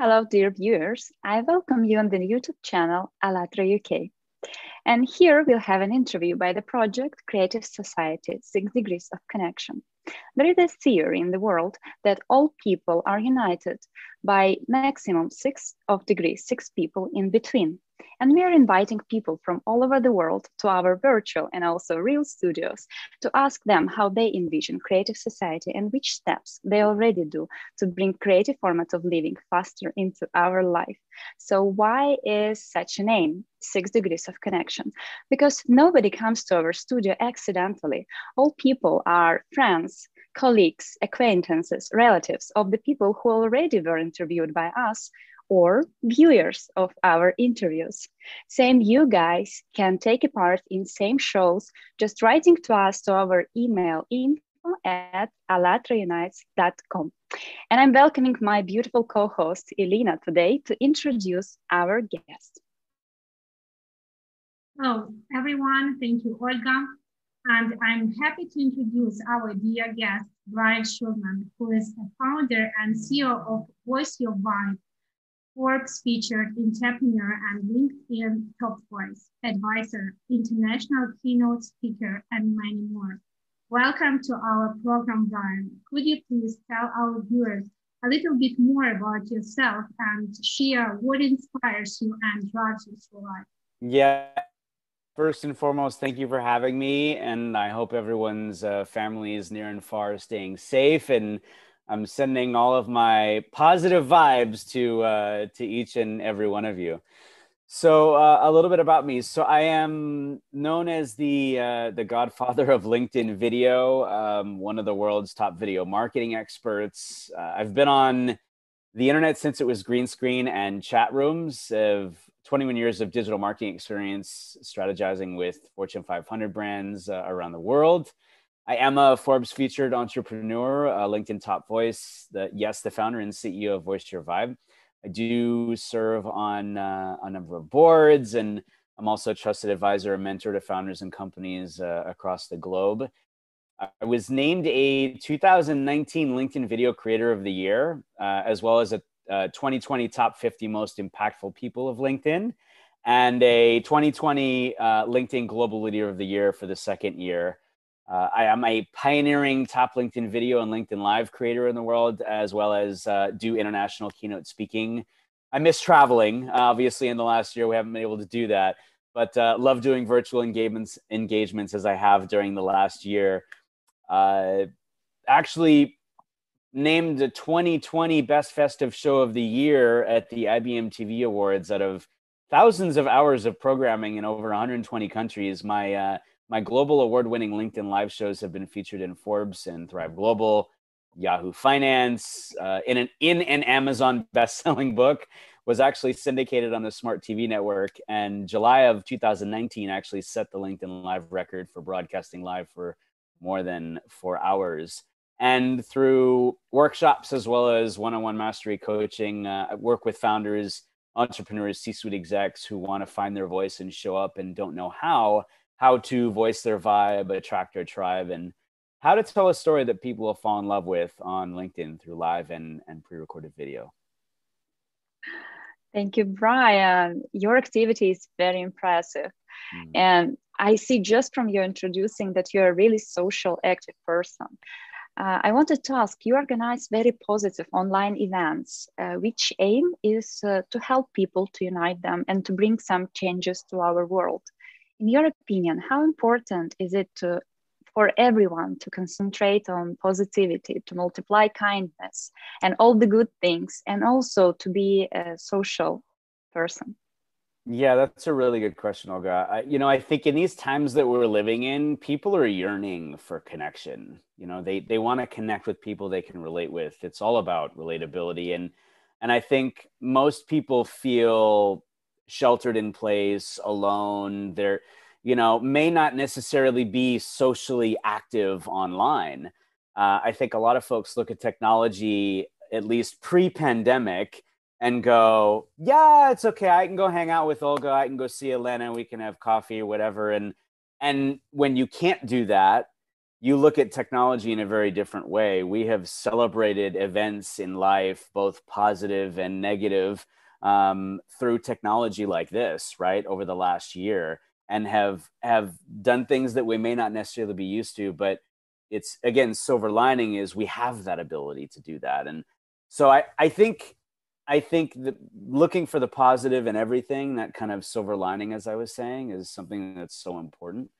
Hello, dear viewers. I welcome you on the YouTube channel Allatra UK. And here we'll have an interview by the project Creative Society Six Degrees of Connection. There is a theory in the world that all people are united by maximum six of degrees, six people in between. And we are inviting people from all over the world to our virtual and also real studios to ask them how they envision creative society and which steps they already do to bring creative format of living faster into our life. So why is such a name, Six Degrees of Connection? Because nobody comes to our studio accidentally. All people are friends, colleagues, acquaintances, relatives of the people who already were interviewed by us or viewers of our interviews. Same you guys can take a part in same shows just writing to us to our email info at allatraunites.com. And I'm welcoming my beautiful co-host Elena today to introduce our guest. Hello, everyone. Thank you, Olga. And I'm happy to introduce our dear guest, Brian Schulman, who is a founder and CEO of Voice Your Vibe, Forbes featured entrepreneur and LinkedIn top voice, advisor, international keynote speaker, and many more. Welcome to our program, Brian. Could you please tell our viewers a little bit more about yourself and share what inspires you and drives you through life? Yeah. First and foremost, thank you for having me, and I hope everyone's uh, family is near and far staying safe and I'm sending all of my positive vibes to uh, to each and every one of you. So uh, a little bit about me. So I am known as the uh, the godfather of LinkedIn video, um, one of the world's top video marketing experts. Uh, I've been on the internet since it was green screen and chat rooms. Of 21 years of digital marketing experience, strategizing with Fortune 500 brands uh, around the world. I am a Forbes featured entrepreneur, a LinkedIn top voice. The yes, the founder and CEO of Voice Your Vibe. I do serve on uh, a number of boards, and I'm also a trusted advisor and mentor to founders and companies uh, across the globe. I was named a 2019 LinkedIn Video Creator of the Year, uh, as well as a, a 2020 Top 50 Most Impactful People of LinkedIn, and a 2020 uh, LinkedIn Global Leader of the Year for the second year. Uh, I am a pioneering top LinkedIn video and LinkedIn Live creator in the world, as well as uh, do international keynote speaking. I miss traveling. Obviously, in the last year, we haven't been able to do that, but uh, love doing virtual engagements, engagements as I have during the last year. Uh, actually, named the 2020 Best Festive Show of the Year at the IBM TV Awards out of thousands of hours of programming in over 120 countries. My uh, my global award winning LinkedIn live shows have been featured in Forbes and Thrive Global, Yahoo Finance, uh, in, an, in an Amazon best selling book, was actually syndicated on the Smart TV network. And July of 2019 actually set the LinkedIn live record for broadcasting live for more than four hours. And through workshops as well as one on one mastery coaching, uh, I work with founders, entrepreneurs, C suite execs who want to find their voice and show up and don't know how how to voice their vibe, attract their tribe, and how to tell a story that people will fall in love with on LinkedIn through live and, and pre recorded video. Thank you, Brian. Your activity is very impressive. Mm. And I see just from your introducing that you're a really social, active person. Uh, I wanted to ask you organize very positive online events, uh, which aim is uh, to help people to unite them and to bring some changes to our world in your opinion, how important is it to, for everyone to concentrate on positivity, to multiply kindness and all the good things, and also to be a social person? Yeah, that's a really good question, Olga. I, you know, I think in these times that we're living in, people are yearning for connection. You know, they they want to connect with people they can relate with. It's all about relatability, and and I think most people feel sheltered in place, alone. They're, you know, may not necessarily be socially active online. Uh, I think a lot of folks look at technology, at least pre pandemic, and go, yeah, it's okay. I can go hang out with Olga. I can go see Elena. We can have coffee or whatever. And, and when you can't do that, you look at technology in a very different way. We have celebrated events in life, both positive and negative, um, through technology like this, right, over the last year, and have have done things that we may not necessarily be used to, but it's again silver lining is we have that ability to do that. And so i i think i think that looking for the positive in everything that kind of silver lining as i was saying is something that's so important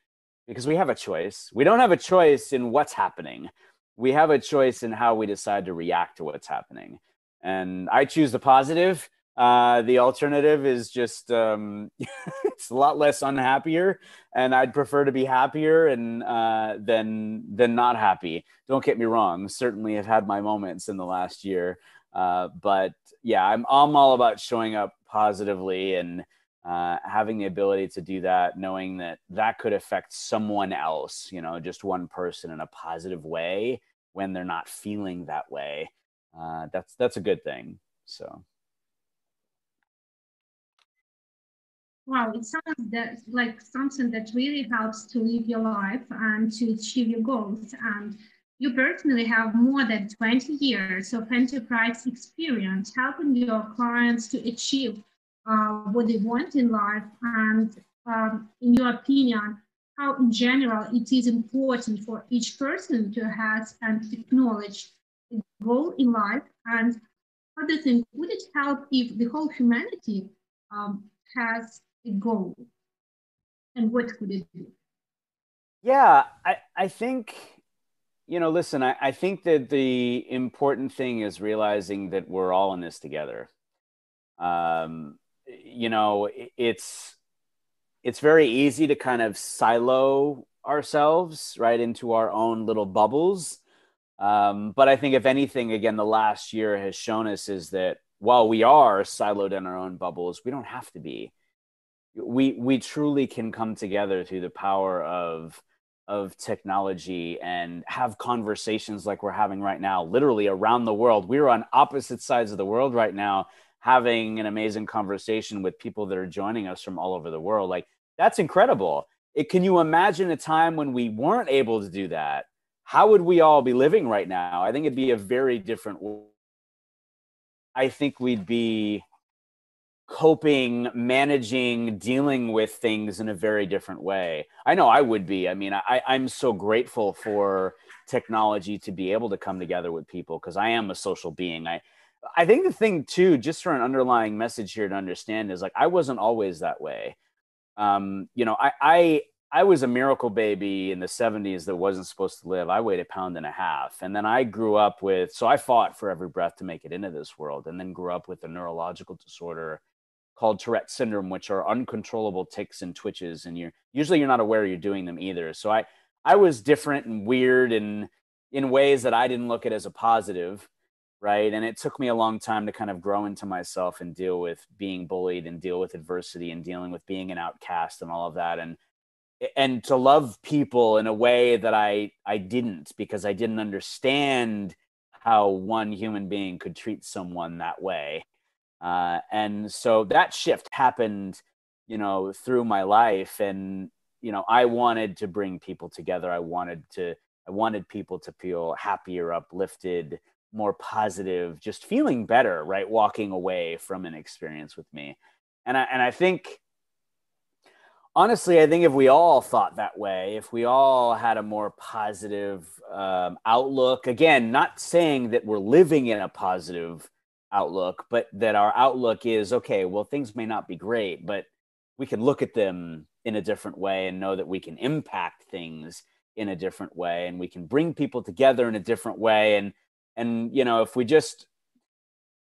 because we have a choice. We don't have a choice in what's happening. We have a choice in how we decide to react to what's happening. And i choose the positive uh, the alternative is just um, it's a lot less unhappier, and I'd prefer to be happier and uh, than than not happy. Don't get me wrong. Certainly, have had my moments in the last year, uh, but yeah, I'm I'm all about showing up positively and uh, having the ability to do that, knowing that that could affect someone else, you know, just one person in a positive way when they're not feeling that way. Uh, that's that's a good thing. So. Wow, it sounds that like something that really helps to live your life and to achieve your goals. And you personally have more than 20 years of enterprise experience helping your clients to achieve uh, what they want in life. And um, in your opinion, how in general it is important for each person to have and acknowledge a goal in life and other thing, would it help if the whole humanity um, has a goal and what could it do yeah i i think you know listen I, I think that the important thing is realizing that we're all in this together. Um you know it's it's very easy to kind of silo ourselves right into our own little bubbles. Um, but i think if anything again the last year has shown us is that while we are siloed in our own bubbles we don't have to be we we truly can come together through the power of of technology and have conversations like we're having right now literally around the world. We're on opposite sides of the world right now having an amazing conversation with people that are joining us from all over the world. Like that's incredible. It, can you imagine a time when we weren't able to do that? How would we all be living right now? I think it'd be a very different i think we'd be coping, managing, dealing with things in a very different way. I know I would be. I mean, I, I'm so grateful for technology to be able to come together with people because I am a social being. I I think the thing too, just for an underlying message here to understand is like I wasn't always that way. Um, you know, I I I was a miracle baby in the 70s that wasn't supposed to live. I weighed a pound and a half. And then I grew up with, so I fought for every breath to make it into this world and then grew up with a neurological disorder called Tourette syndrome, which are uncontrollable tics and twitches, and you're usually you're not aware you're doing them either. So I I was different and weird and in ways that I didn't look at as a positive, right? And it took me a long time to kind of grow into myself and deal with being bullied and deal with adversity and dealing with being an outcast and all of that and and to love people in a way that I I didn't because I didn't understand how one human being could treat someone that way uh, and so that shift happened, you know, through my life. And, you know, I wanted to bring people together. I wanted to, I wanted people to feel happier, uplifted, more positive, just feeling better, right? Walking away from an experience with me. And I, and I think, honestly, I think if we all thought that way, if we all had a more positive um, outlook, again, not saying that we're living in a positive outlook, but that our outlook is okay, well, things may not be great, but we can look at them in a different way and know that we can impact things in a different way and we can bring people together in a different way. And and you know if we just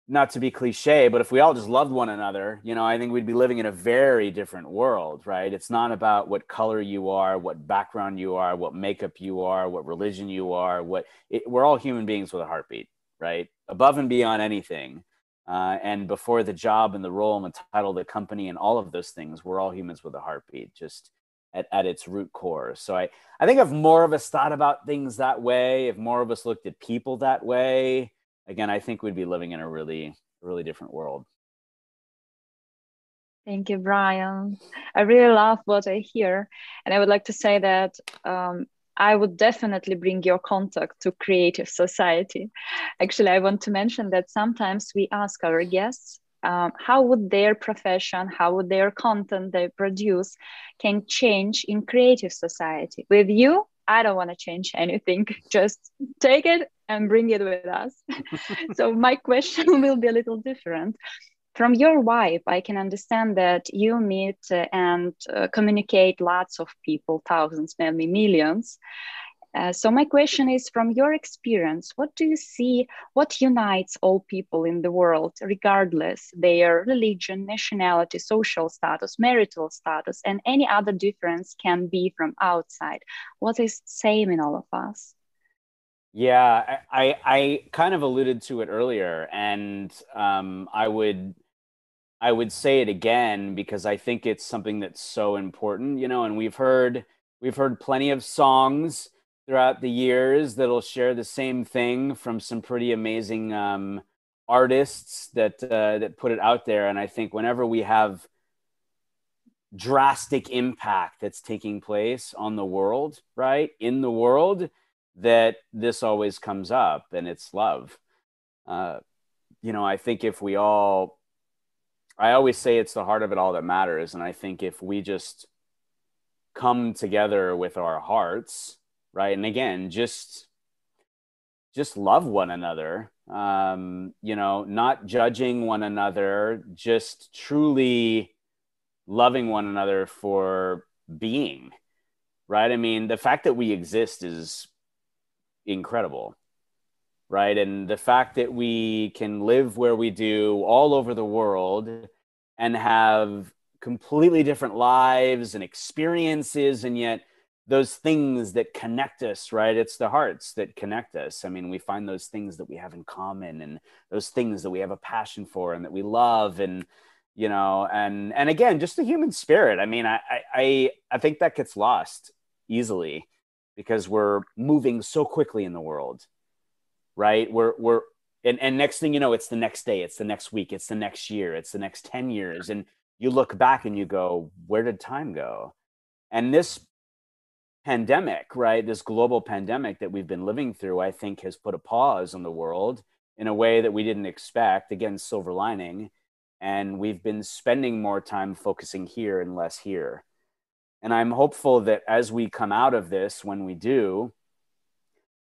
not to be cliche but if we all just loved one another you know i think we'd be living in a very different world right? It's not about what color you are what background you are what makeup you are what religion you are what it, we're all human beings with a heartbeat right? Above and beyond anything. Uh, and before the job and the role and the title the company and all of those things, we're all humans with a heartbeat, just at, at its root core. So I, I think if more of us thought about things that way, if more of us looked at people that way, again, I think we'd be living in a really, really different world. Thank you, Brian. I really love what I hear. And I would like to say that um, I would definitely bring your contact to Creative Society. Actually, I want to mention that sometimes we ask our guests um, how would their profession, how would their content they produce can change in Creative Society. With you, I don't want to change anything. Just take it and bring it with us. so my question will be a little different from your wife, I can understand that you meet uh, and uh, communicate lots of people, thousands, maybe millions. Uh, so my question is from your experience what do you see what unites all people in the world regardless their religion nationality social status marital status and any other difference can be from outside what is same in all of us yeah i i kind of alluded to it earlier and um, i would I would say it again because I think it's something that's so important, you know, and we've heard we've heard plenty of songs throughout the years that'll share the same thing from some pretty amazing um, artists that uh, that put it out there and I think whenever we have drastic impact that's taking place on the world, right? In the world that this always comes up and it's love. Uh, you know, I think if we all I always say it's the heart of it all that matters. And I think if we just come together with our hearts, right? And again, just just love one another. Um, you know, not judging one another, just truly loving one another for being, right? I mean, the fact that we exist is incredible right? And the fact that we can live where we do all over the world and have completely different lives and experiences, and yet those things that connect us, right? It's the hearts that connect us. I mean, we find those things that we have in common and those things that we have a passion for and that we love and you know and and again just the human spirit i mean i i i think that gets lost easily because we're moving so quickly in the world right? We're we're and, and next thing you know, it's the next day, it's the next week, it's the next year, it's the next 10 years. And you look back and you go, where did time go? And this pandemic, right? This global pandemic that we've been living through, I think has put a pause on the world in a way that we didn't expect. Again, silver lining. And we've been spending more time focusing here and less here. And I'm hopeful that as we come out of this, when we do,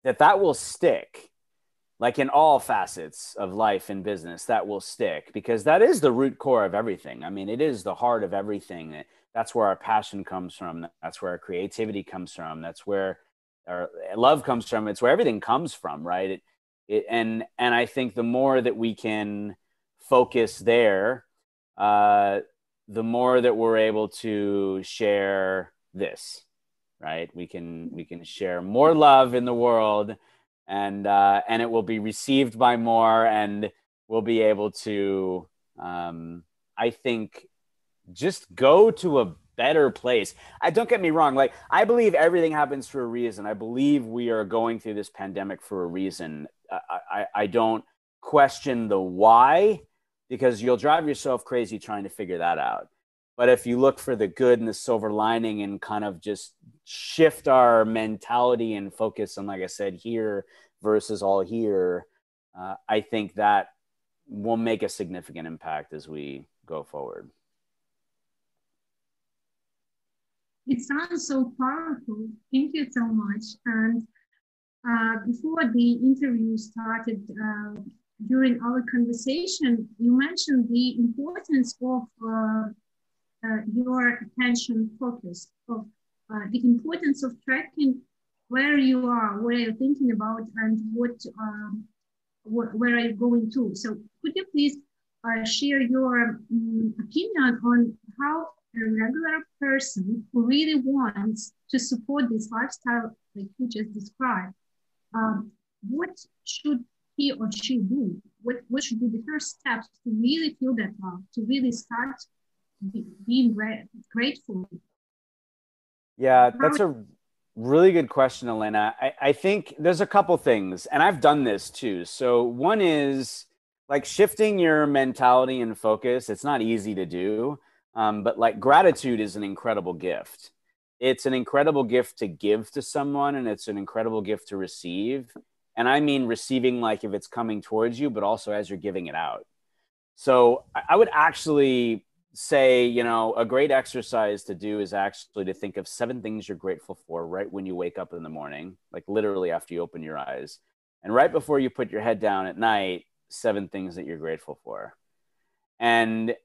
that that will stick like in all facets of life and business that will stick because that is the root core of everything. I mean it is the heart of everything. That's where our passion comes from. That's where our creativity comes from. That's where our love comes from. It's where everything comes from right? It, it, and and i think the more that we can focus there uh, the more that we're able to share this right we can we can share more love in the world and uh, and it will be received by more, and we'll be able to, um, I think, just go to a better place. I don't get me wrong. Like I believe everything happens for a reason. I believe we are going through this pandemic for a reason. I, I, I don't question the why because you'll drive yourself crazy trying to figure that out. But if you look for the good and the silver lining and kind of just shift our mentality and focus on, like I said, here versus all here, uh, I think that will make a significant impact as we go forward. It sounds so powerful. Thank you so much. And uh, before the interview started, uh, during our conversation, you mentioned the importance of uh, uh, your attention focus of uh, the importance of tracking where you are, where you're thinking about, and what um, wh where are you going to. So could you please uh, share your um, opinion on how a regular person who really wants to support this lifestyle like you just described, um, what should he or she do? What, what should be the first steps to really feel that love, to really start being grateful? Yeah, that's a really good question, Elena. I, I think there's a couple things, and I've done this too. So, one is like shifting your mentality and focus. It's not easy to do, um, but like gratitude is an incredible gift. it's an incredible gift to give to someone and it's an incredible gift to receive and i mean receiving like if it's coming towards you but also as you're giving it out. So i would actually say you know a great exercise to do is actually to think of seven things you're grateful for right when you wake up in the morning like literally after you open your eyes. And right before you put your head down at night seven things that you're grateful for. And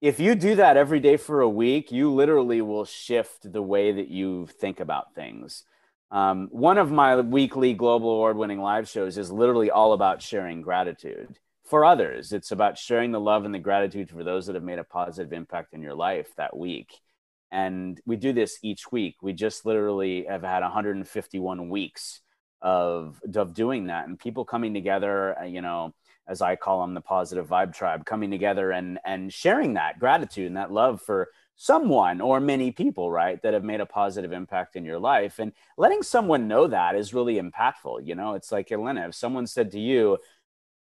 if you do that every day for a week, you literally will shift the way that you think about things. Um, one of my weekly global award winning live shows is literally all about sharing gratitude for others. It's about sharing the love and the gratitude for those that have made a positive impact in your life that week. And we do this each week. We just literally have had 151 weeks of, of doing that and people coming together, uh, you know, as I call them, the positive vibe tribe, coming together and and sharing that gratitude and that love for someone or many people, right, that have made a positive impact in your life. And letting someone know that is really impactful. You know, it's like Elena, if someone said to you,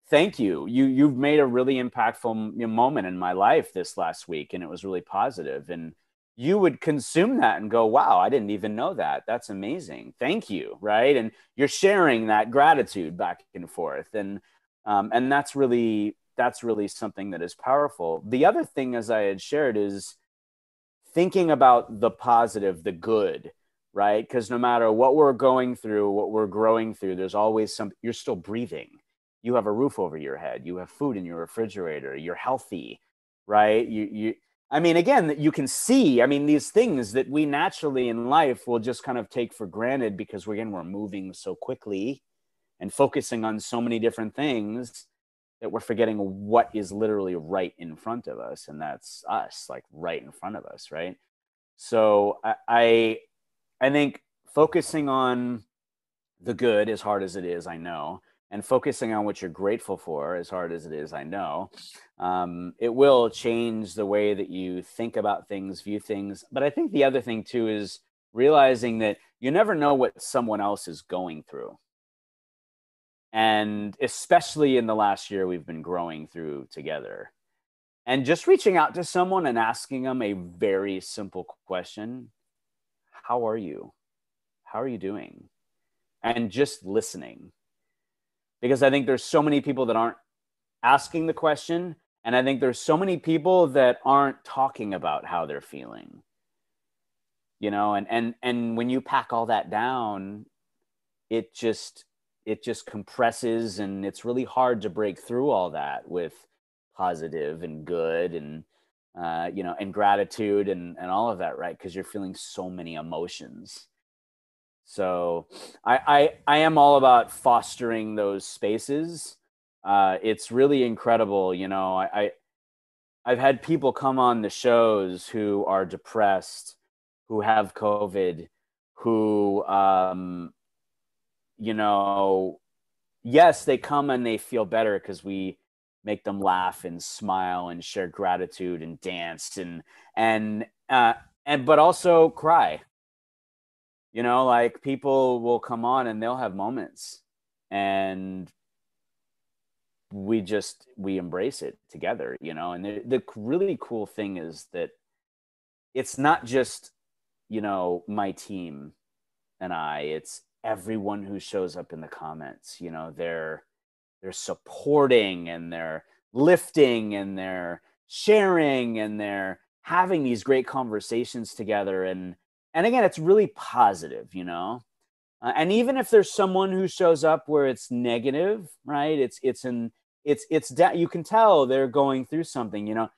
thank you. You you've made a really impactful moment in my life this last week and it was really positive and you would consume that and go wow i didn't even know that. That's amazing. Thank you right? And you're sharing that gratitude back and forth and um, and that's really that's really something that is powerful. The other thing as i had shared is thinking about the positive the good right? Because no matter what we're going through what we're growing through there's always some you're still breathing. You have a roof over your head. You have food in your refrigerator. You're healthy right? You you i mean again you can see i mean these things that we naturally in life will just kind of take for granted because we're again we're moving so quickly and focusing on so many different things that we're forgetting what is literally right in front of us and that's us like right in front of us right? So i i, think focusing on the good as hard as it is i know and focusing on what you're grateful for as hard as it is i know um, it will change the way that you think about things view things. But i think the other thing too is realizing that you never know what someone else is going through and especially in the last year we've been growing through together. And just reaching out to someone and asking them a very simple question how are you? How are you doing? And just listening. Because i think there's so many people that aren't asking the question and i think there's so many people that aren't talking about how they're feeling. You know and and and when you pack all that down it just it just compresses and it's really hard to break through all that with positive and good and uh, you know and gratitude and and all of that right? Because you're feeling so many emotions. So I, I i am all about fostering those spaces. Uh, it's really incredible you know I, I i've had people come on the shows who are depressed who have covid who um you know, yes, they come and they feel better because we make them laugh and smile and share gratitude and dance and and uh, and but also cry. You know, like people will come on and they'll have moments and we just we embrace it together you know and the, the really cool thing is that it's not just you know my team and i it's everyone who shows up in the comments you know they're they're supporting and they're lifting and they're sharing and they're having these great conversations together. And and again it's really positive you know? Uh, and even if there's someone who shows up where it's negative right? It's it's an it's it's da- you can tell they're going through something you know?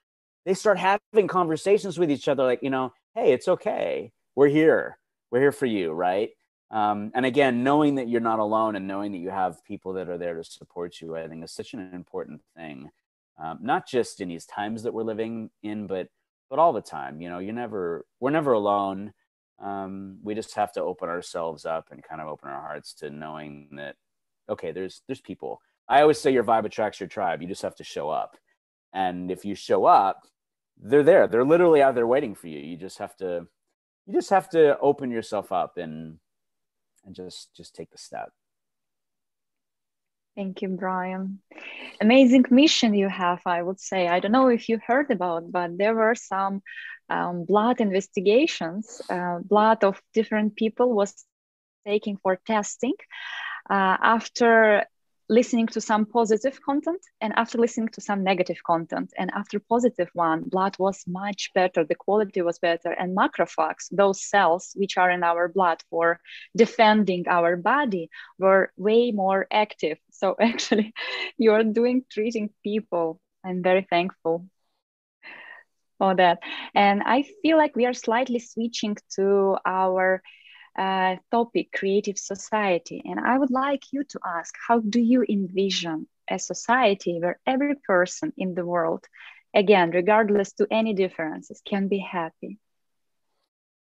They start having conversations with each other like you know hey it's okay. We're here. We're here for you right um, and again, knowing that you're not alone and knowing that you have people that are there to support you, I think is such an important thing. Um, not just in these times that we're living in, but but all the time. You know, you're never we're never alone. Um, we just have to open ourselves up and kind of open our hearts to knowing that okay, there's there's people. I always say your vibe attracts your tribe. You just have to show up, and if you show up, they're there. They're literally out there waiting for you. You just have to you just have to open yourself up and and just just take the step Thank you, Brian. Amazing mission you have, I would say. I don't know if you heard about, but there were some um, blood investigations. Uh, blood of different people was taken for testing uh, after listening to some positive content and after listening to some negative content. And after positive one blood was much better the quality was better. And macrophages those cells which are in our blood for defending our body were way more active. So actually you're doing treating people. I'm very thankful for that. And i feel like we are slightly switching to our uh, topic, creative society. And I would like you to ask how do you envision a society where every person in the world, again, regardless to any differences, can be happy?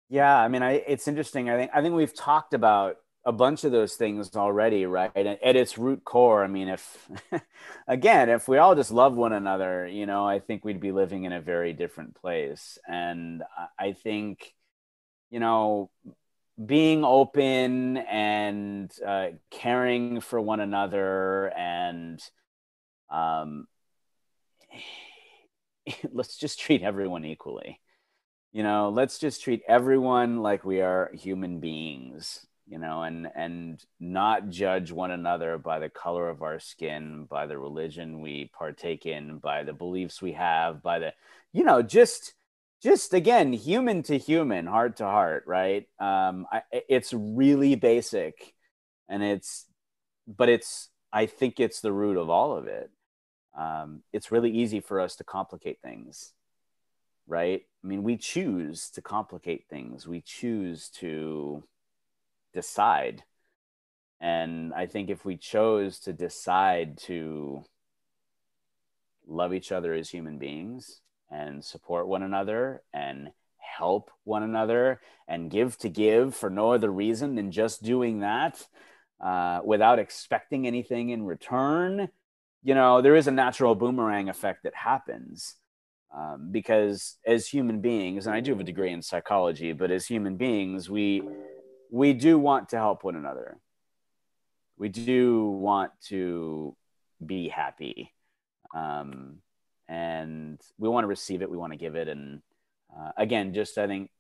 Yeah, I mean, I, it's interesting. I think I think we've talked about a bunch of those things already, right? And at its root core, I mean, if again, if we all just love one another, you know, I think we'd be living in a very different place. And I think, you know, being open and uh, caring for one another and um, let's just treat everyone equally. You know let's just treat everyone like we are human beings you know and and not judge one another by the color of our skin by the religion we partake in by the beliefs we have by the you know just just again human to human heart to heart right? Um I, it's really basic and it's but it's i think it's the root of all of it. Um it's really easy for us to complicate things right? I mean we choose to complicate things. We choose to decide. And i think if we chose to decide to love each other as human beings and support one another and help one another and give to give for no other reason than just doing that uh, without expecting anything in return, you know, there is a natural boomerang effect that happens. Um, because as human beings, and I do have a degree in psychology, but as human beings, we we do want to help one another. We do want to be happy. Um, and we want to receive it we want to give it. And uh, again just i think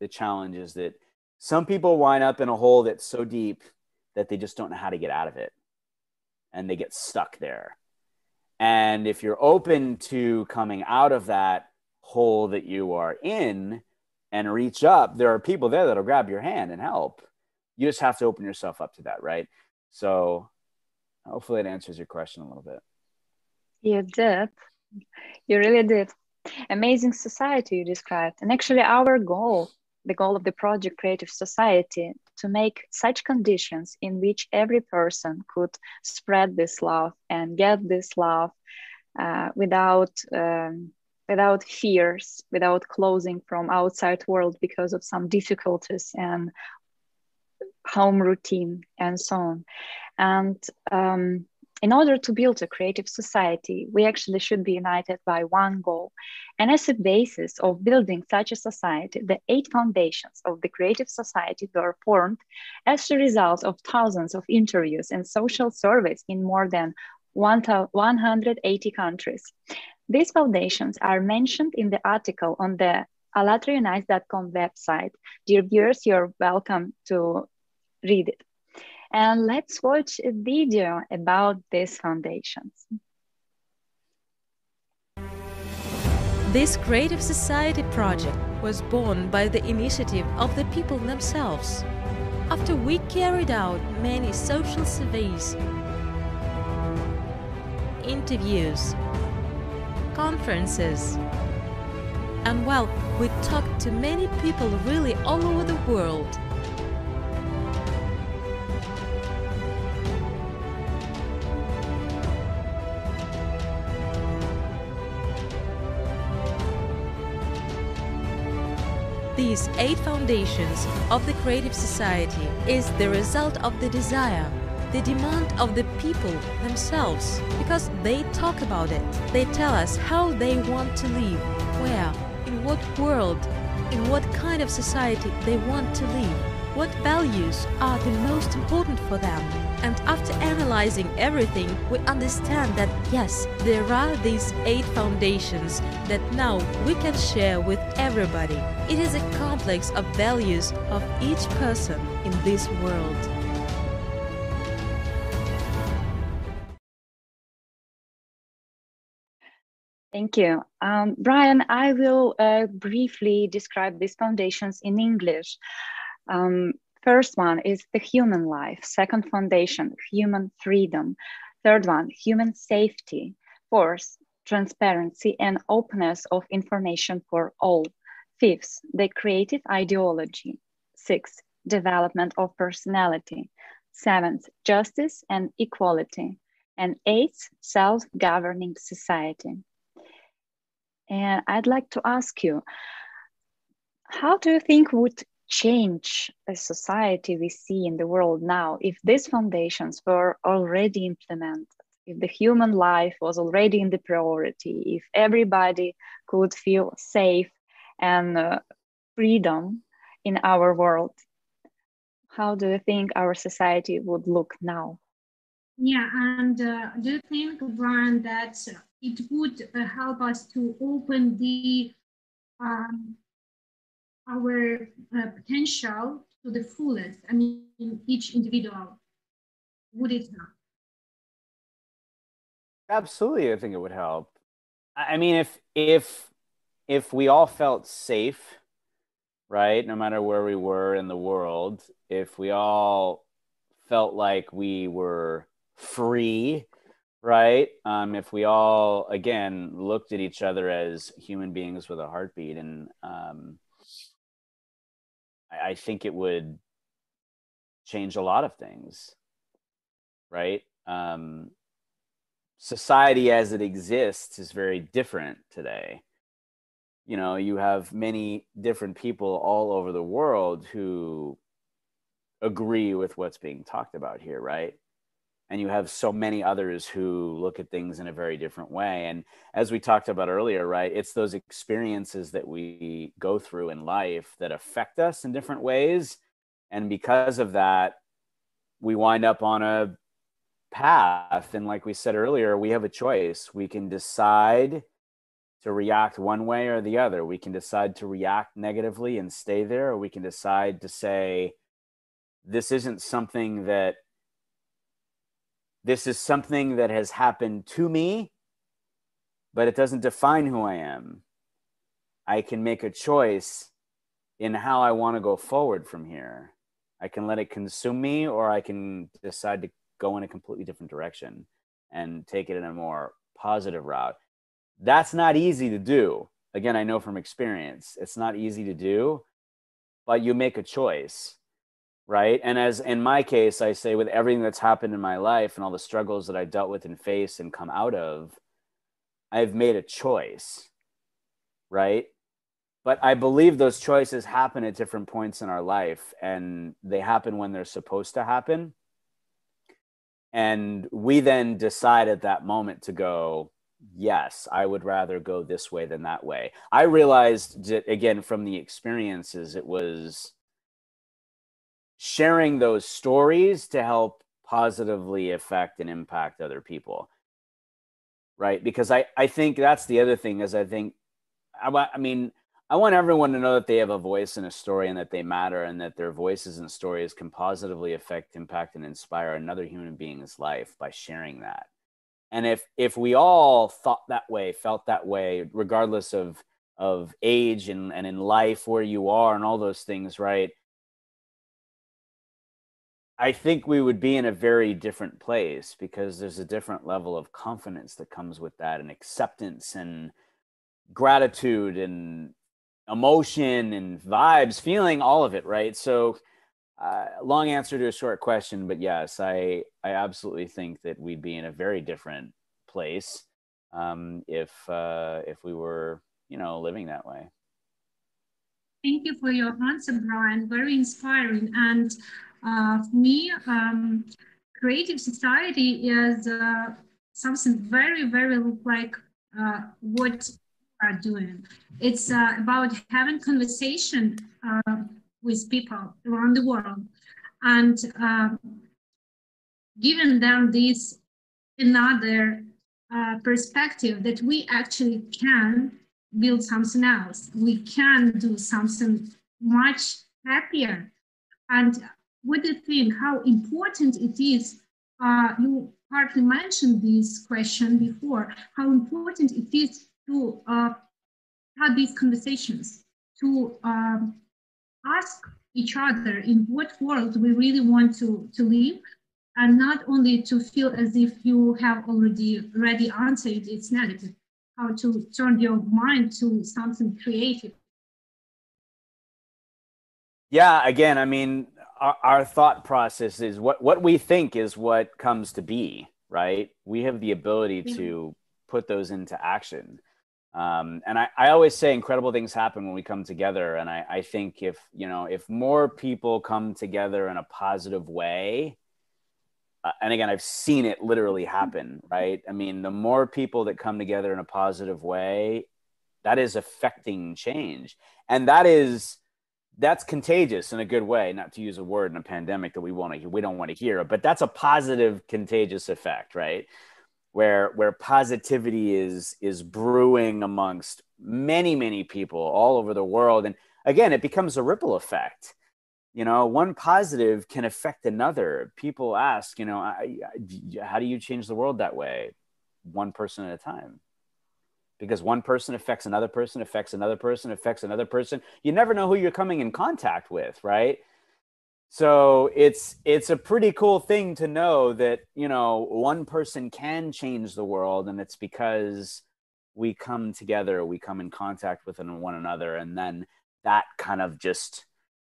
the challenge is that some people wind up in a hole that's so deep that they just don't know how to get out of it. And they get stuck there. And if you're open to coming out of that hole that you are in and reach up there are people there that'll grab your hand and help. You just have to open yourself up to that right? So hopefully it answers your question a little bit. You did you really did. Amazing society you described. And actually, our goal, the goal of the project Creative Society, to make such conditions in which every person could spread this love and get this love uh, without um, without fears, without closing from outside world because of some difficulties and home routine and so on. And um, in order to build a creative society, we actually should be united by one goal. And as a basis of building such a society, the eight foundations of the creative society were formed as a result of thousands of interviews and social surveys in more than 180 countries. These foundations are mentioned in the article on the allatraunites.com website. Dear viewers, you're welcome to read it. And let's watch a video about these foundations. This Creative Society project was born by the initiative of the people themselves. After we carried out many social surveys, interviews, conferences, and well, we talked to many people really all over the world These eight foundations of the Creative Society is the result of the desire, the demand of the people themselves, because they talk about it. They tell us how they want to live, where, in what world, in what kind of society they want to live. What values are the most important for them. And after analyzing everything, we understand that yes, there are these eight foundations that now we can share with everybody. It is a complex of values of each person in this world. Thank you. Um, Brian, I will uh, briefly describe these foundations in English. Um, first one is the human life. Second foundation, human freedom. Third one, human safety. Fourth, transparency and openness of information for all. Fifth, the creative ideology. Sixth, development of personality. Seventh, justice and equality. And eighth, self-governing society. And I'd like to ask you, how do you think would change the society we see in the world now if these foundations were already implemented? If the human life was already in the priority, if everybody could feel safe and uh, freedom in our world, how do you think our society would look now? Yeah, and uh, do you think, Brian, that it would uh, help us to open the um, our uh, potential to the fullest. I mean, each individual. Would it help? Absolutely, I think it would help. I mean, if if if we all felt safe, right, no matter where we were in the world, if we all felt like we were free right? Um, if we all again looked at each other as human beings with a heartbeat, and um, I, think it would change a lot of things, right? Um, society as it exists is very different today. You know, you have many different people all over the world who agree with what's being talked about here, right? And you have so many others who look at things in a very different way. And as we talked about earlier right it's those experiences that we go through in life that affect us in different ways. And because of that we wind up on a path. And like we said earlier we have a choice. We can decide to react one way or the other. We can decide to react negatively and stay there or we can decide to say this isn't something that this is something that has happened to me, but it doesn't define who I am. I can make a choice in how I want to go forward from here. I can let it consume me, or I can decide to go in a completely different direction and take it in a more positive route. That's not easy to do. Again, I know from experience, it's not easy to do, but you make a choice right? And as in my case i say with everything that's happened in my life and all the struggles that i dealt with and faced and come out of i've made a choice right? But i believe those choices happen at different points in our life and they happen when they're supposed to happen. And we then decide at that moment to go yes i would rather go this way than that way. I realized that again from the experiences it was sharing those stories to help positively affect and impact other people. Right? Because i i think that's the other thing is i think i, I mean i want everyone to know that they have a voice and a story and that they matter and that their voices and stories can positively affect impact and inspire another human being's life by sharing that. And if if we all thought that way felt that way regardless of of age and, and in life where you are and all those things right I think we would be in a very different place because there's a different level of confidence that comes with that and acceptance and gratitude and emotion and vibes, feeling all of it, right? So, uh, long answer to a short question, but yes, I I absolutely think that we'd be in a very different place um, if uh, if we were, you know, living that way. Thank you for your answer, Brian. Very inspiring. And uh, for me, um, creative society is uh, something very, very like uh, what are doing. It's uh, about having conversation uh, with people around the world and um, giving them this another uh, perspective that we actually can build something else. We can do something much happier. And what do you think? How important it is? Uh, you partly mentioned this question before. How important it is to uh, have these conversations, to um, ask each other in what world we really want to, to live, and not only to feel as if you have already already answered it's negative how to turn your mind to something creative yeah again i mean our, our thought process is what what we think is what comes to be right? We have the ability yeah. to put those into action. Um, and I, I always say incredible things happen when we come together. And I, I think if you know if more people come together in a positive way uh, and again i've seen it literally happen right? I mean the more people that come together in a positive way that is affecting change. And that is that's contagious in a good way not to use a word in a pandemic that we want to we don't want to hear but that's a positive contagious effect right? Where where positivity is is brewing amongst many many people all over the world. And again it becomes a ripple effect. You know one positive can affect another. People ask you know I, I, how do you change the world that way? One person at a time because one person affects another person affects another person affects another person. You never know who you're coming in contact with right? So it's it's a pretty cool thing to know that you know one person can change the world and it's because we come together we come in contact with one another and then that kind of just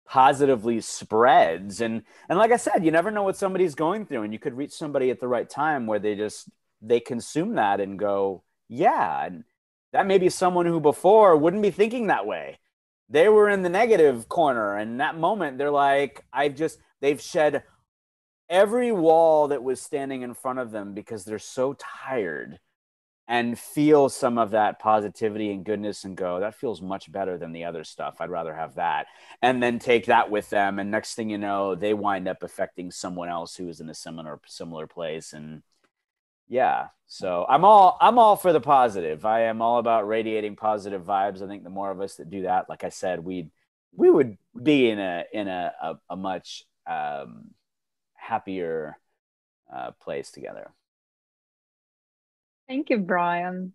positively spreads. And and like i said you never know what somebody's going through and you could reach somebody at the right time where they just they consume that and go yeah and that may be someone who before wouldn't be thinking that way. They were in the negative corner and that moment they're like i've just they've shed every wall that was standing in front of them because they're so tired and feel some of that positivity and goodness and go that feels much better than the other stuff. I'd rather have that and then take that with them and next thing you know they wind up affecting someone else who is in a similar similar place and yeah so i'm all i'm all for the positive. I am all about radiating positive vibes. I think the more of us that do that like i said we'd we would be in a in a a, a much um, happier uh, place together Thank you, Brian.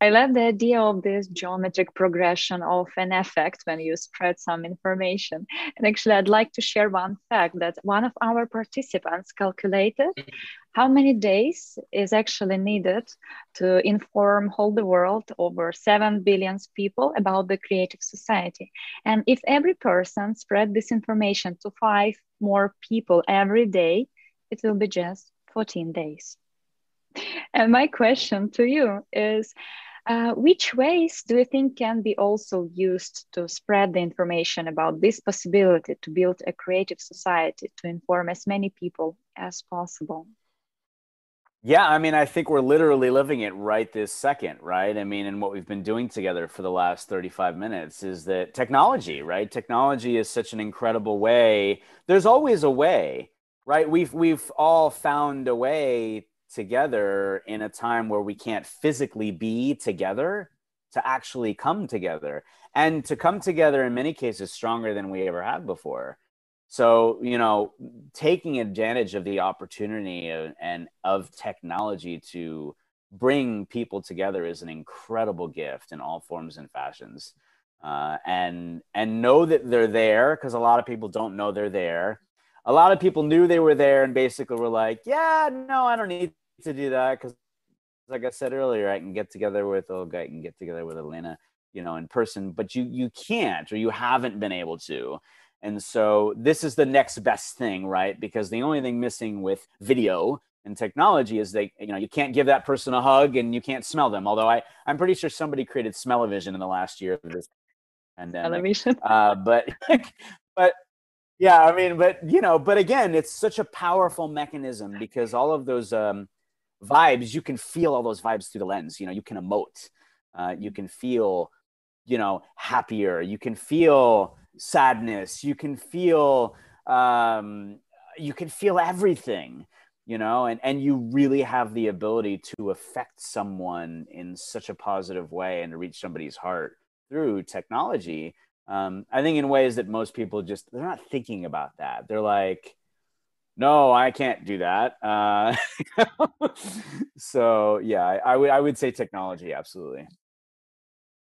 I love the idea of this geometric progression of an effect when you spread some information. And actually, I'd like to share one fact that one of our participants calculated how many days is actually needed to inform whole the world over 7 billion people about the creative society. And if every person spread this information to five more people every day, it will be just 14 days. And my question to you is uh, which ways do you think can be also used to spread the information about this possibility to build a creative society to inform as many people as possible? Yeah, I mean, I think we're literally living it right this second, right? I mean, and what we've been doing together for the last 35 minutes is that technology, right? Technology is such an incredible way. There's always a way, right? We've we've all found a way together in a time where we can't physically be together to actually come together. And to come together in many cases stronger than we ever have before. So you know taking advantage of the opportunity of, and of technology to bring people together is an incredible gift in all forms and fashions. Uh, and and know that they're there because a lot of people don't know they're there. A lot of people knew they were there and basically were like yeah no i don't need to do that because, like I said earlier, I can get together with Olga, I can get together with Elena, you know, in person, but you you can't or you haven't been able to. And so this is the next best thing, right? Because the only thing missing with video and technology is they, you know, you can't give that person a hug and you can't smell them. Although I, I'm pretty sure somebody created smell-o-vision in the last year of this pandemic. Uh, but, but yeah, I mean, but you know, but again, it's such a powerful mechanism because all of those um, vibes, you can feel all those vibes through the lens. You know, you can emote, uh, you can feel, you know, happier. You can feel sadness you can feel um, you can feel everything you know and and you really have the ability to affect someone in such a positive way and to reach somebody's heart through technology um, i think in ways that most people just they're not thinking about that they're like no i can't do that uh, so yeah I, I would i would say technology absolutely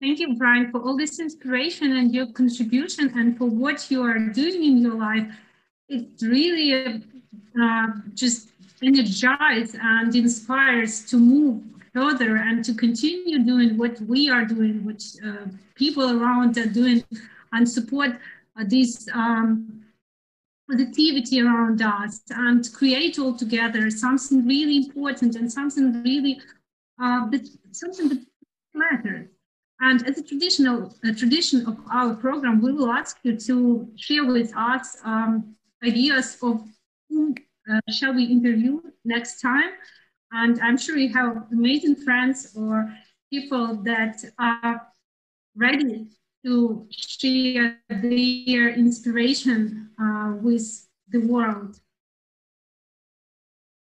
Thank you, Brian, for all this inspiration and your contribution and for what you are doing in your life. It really uh, just energizes and inspires to move further and to continue doing what we are doing, what uh, people around are doing, and support uh, this um, positivity around us and create all together something really important and something really uh, that something that matters. And as a traditional a tradition of our program, we will ask you to share with us um, ideas of who uh, shall we interview next time? And I'm sure you have amazing friends or people that are ready to share their inspiration uh, with the world.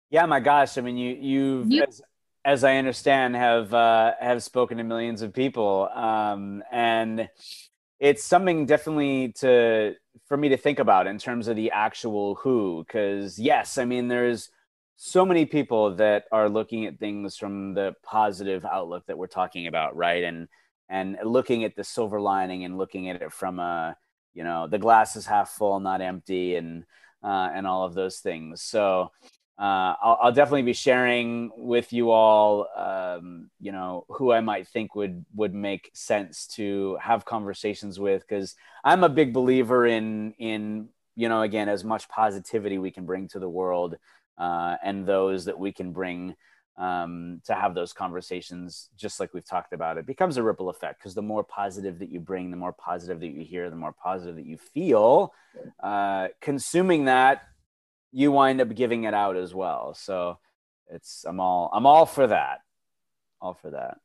Yeah, my gosh! I mean, you you've you, as, as, I understand have uh, have spoken to millions of people, um, and it's something definitely to for me to think about in terms of the actual who because yes i mean there's so many people that are looking at things from the positive outlook that we're talking about right and and looking at the silver lining and looking at it from a you know the glass is half full not empty and uh, and all of those things. So uh, I'll, I'll, definitely be sharing with you all, um, you know, who I might think would would make sense to have conversations with, because I'm a big believer in in you know, again, as much positivity we can bring to the world, uh, and those that we can bring um, to have those conversations, just like we've talked about, it becomes a ripple effect. Because the more positive that you bring, the more positive that you hear, the more positive that you feel. Uh, consuming that you wind up giving it out as well. So it's I'm all I'm all for that. All for that.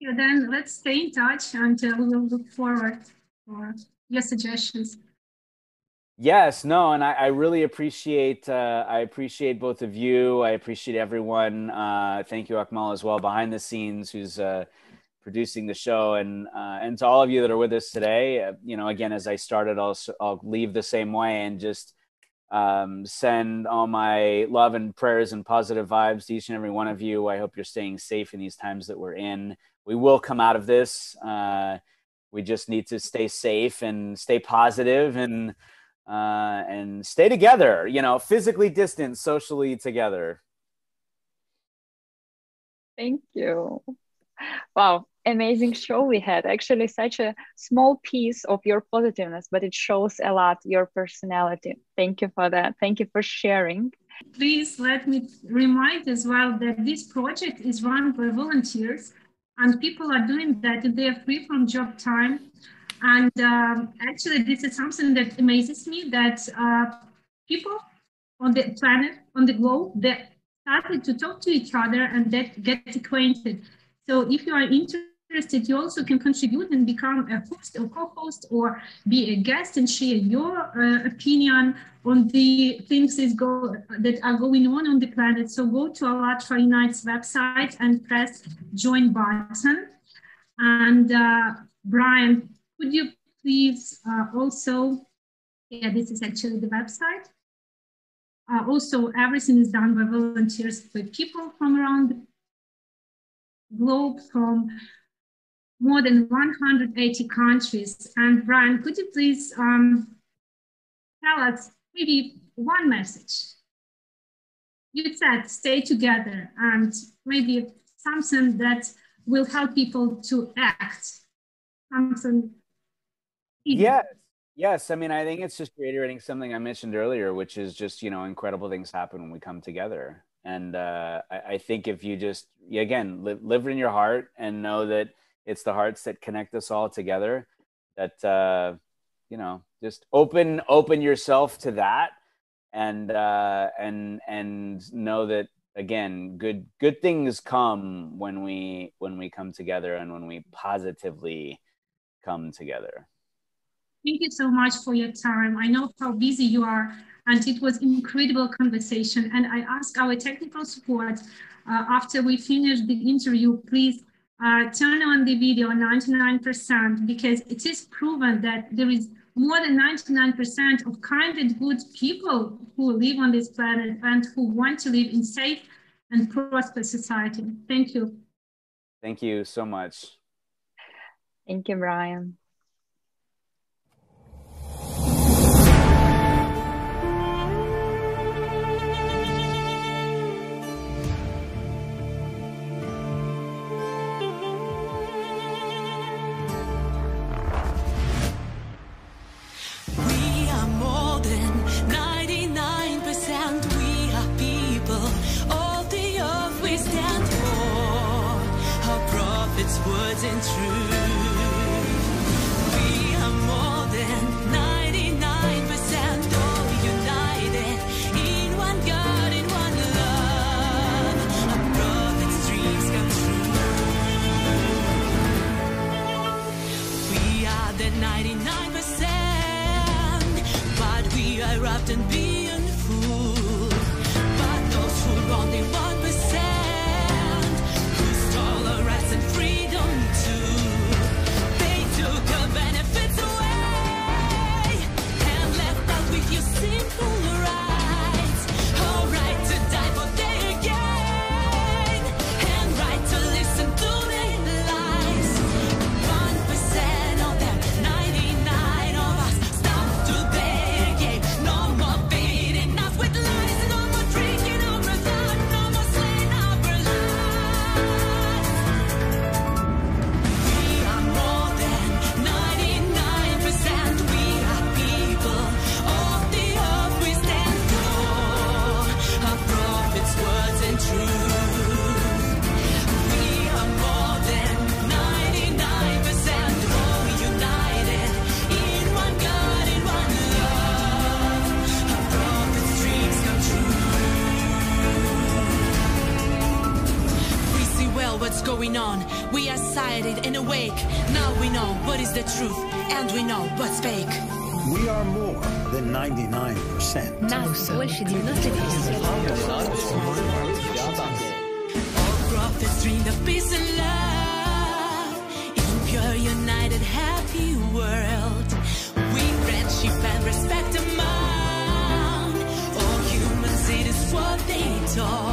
Yeah, then let's stay in touch and we'll look forward for your suggestions. Yes, no, and I, I really appreciate uh, I appreciate both of you. I appreciate everyone. Uh, thank you, Akmal, as well behind the scenes, who's uh, producing the show, and uh, and to all of you that are with us today. Uh, you know, again, as I started, I'll I'll leave the same way and just um, send all my love and prayers and positive vibes to each and every one of you. I hope you're staying safe in these times that we're in. We will come out of this. Uh, we just need to stay safe and stay positive and uh, and stay together. You know, physically distant, socially together. Thank you. Wow, amazing show we had. Actually, such a small piece of your positiveness, but it shows a lot your personality. Thank you for that. Thank you for sharing. Please let me remind as well that this project is run by volunteers, and people are doing that and they are free from job time. And um, actually, this is something that amazes me that uh, people on the planet, on the globe, they started to talk to each other and that get acquainted. So if you are interested you also can contribute and become a host or co-host or be a guest and share your uh, opinion on the things that, go, that are going on on the planet. So go to ALLATRA Unite's website and press join button. And uh, Brian, could you please uh, also, yeah, this is actually the website. Uh, also, everything is done by volunteers, by people from around the globe, from more than 180 countries. And Brian, could you please um, tell us maybe one message? You said stay together and maybe something that will help people to act. Something. Yes. Yes, I mean, I think it's just reiterating something I mentioned earlier, which is just you know incredible things happen when we come together, and uh, I, I, think if you just again live, live in your heart and know that it's the hearts that connect us all together that uh, you know just open open yourself to that and uh, and and know that again good good things come when we when we come together and when we positively come together Thank you so much for your time. I know how busy you are, and it was incredible conversation. And I ask our technical support uh, after we finish the interview, please uh, turn on the video 99% because it is proven that there is more than 99% of kind and good people who live on this planet and who want to live in safe and prosperous society. Thank you. Thank you so much. Thank you, Brian. We are more than 99%. Now, so. Peace and love. In pure united happy world. We friendship and respect among. All humans it is what they talk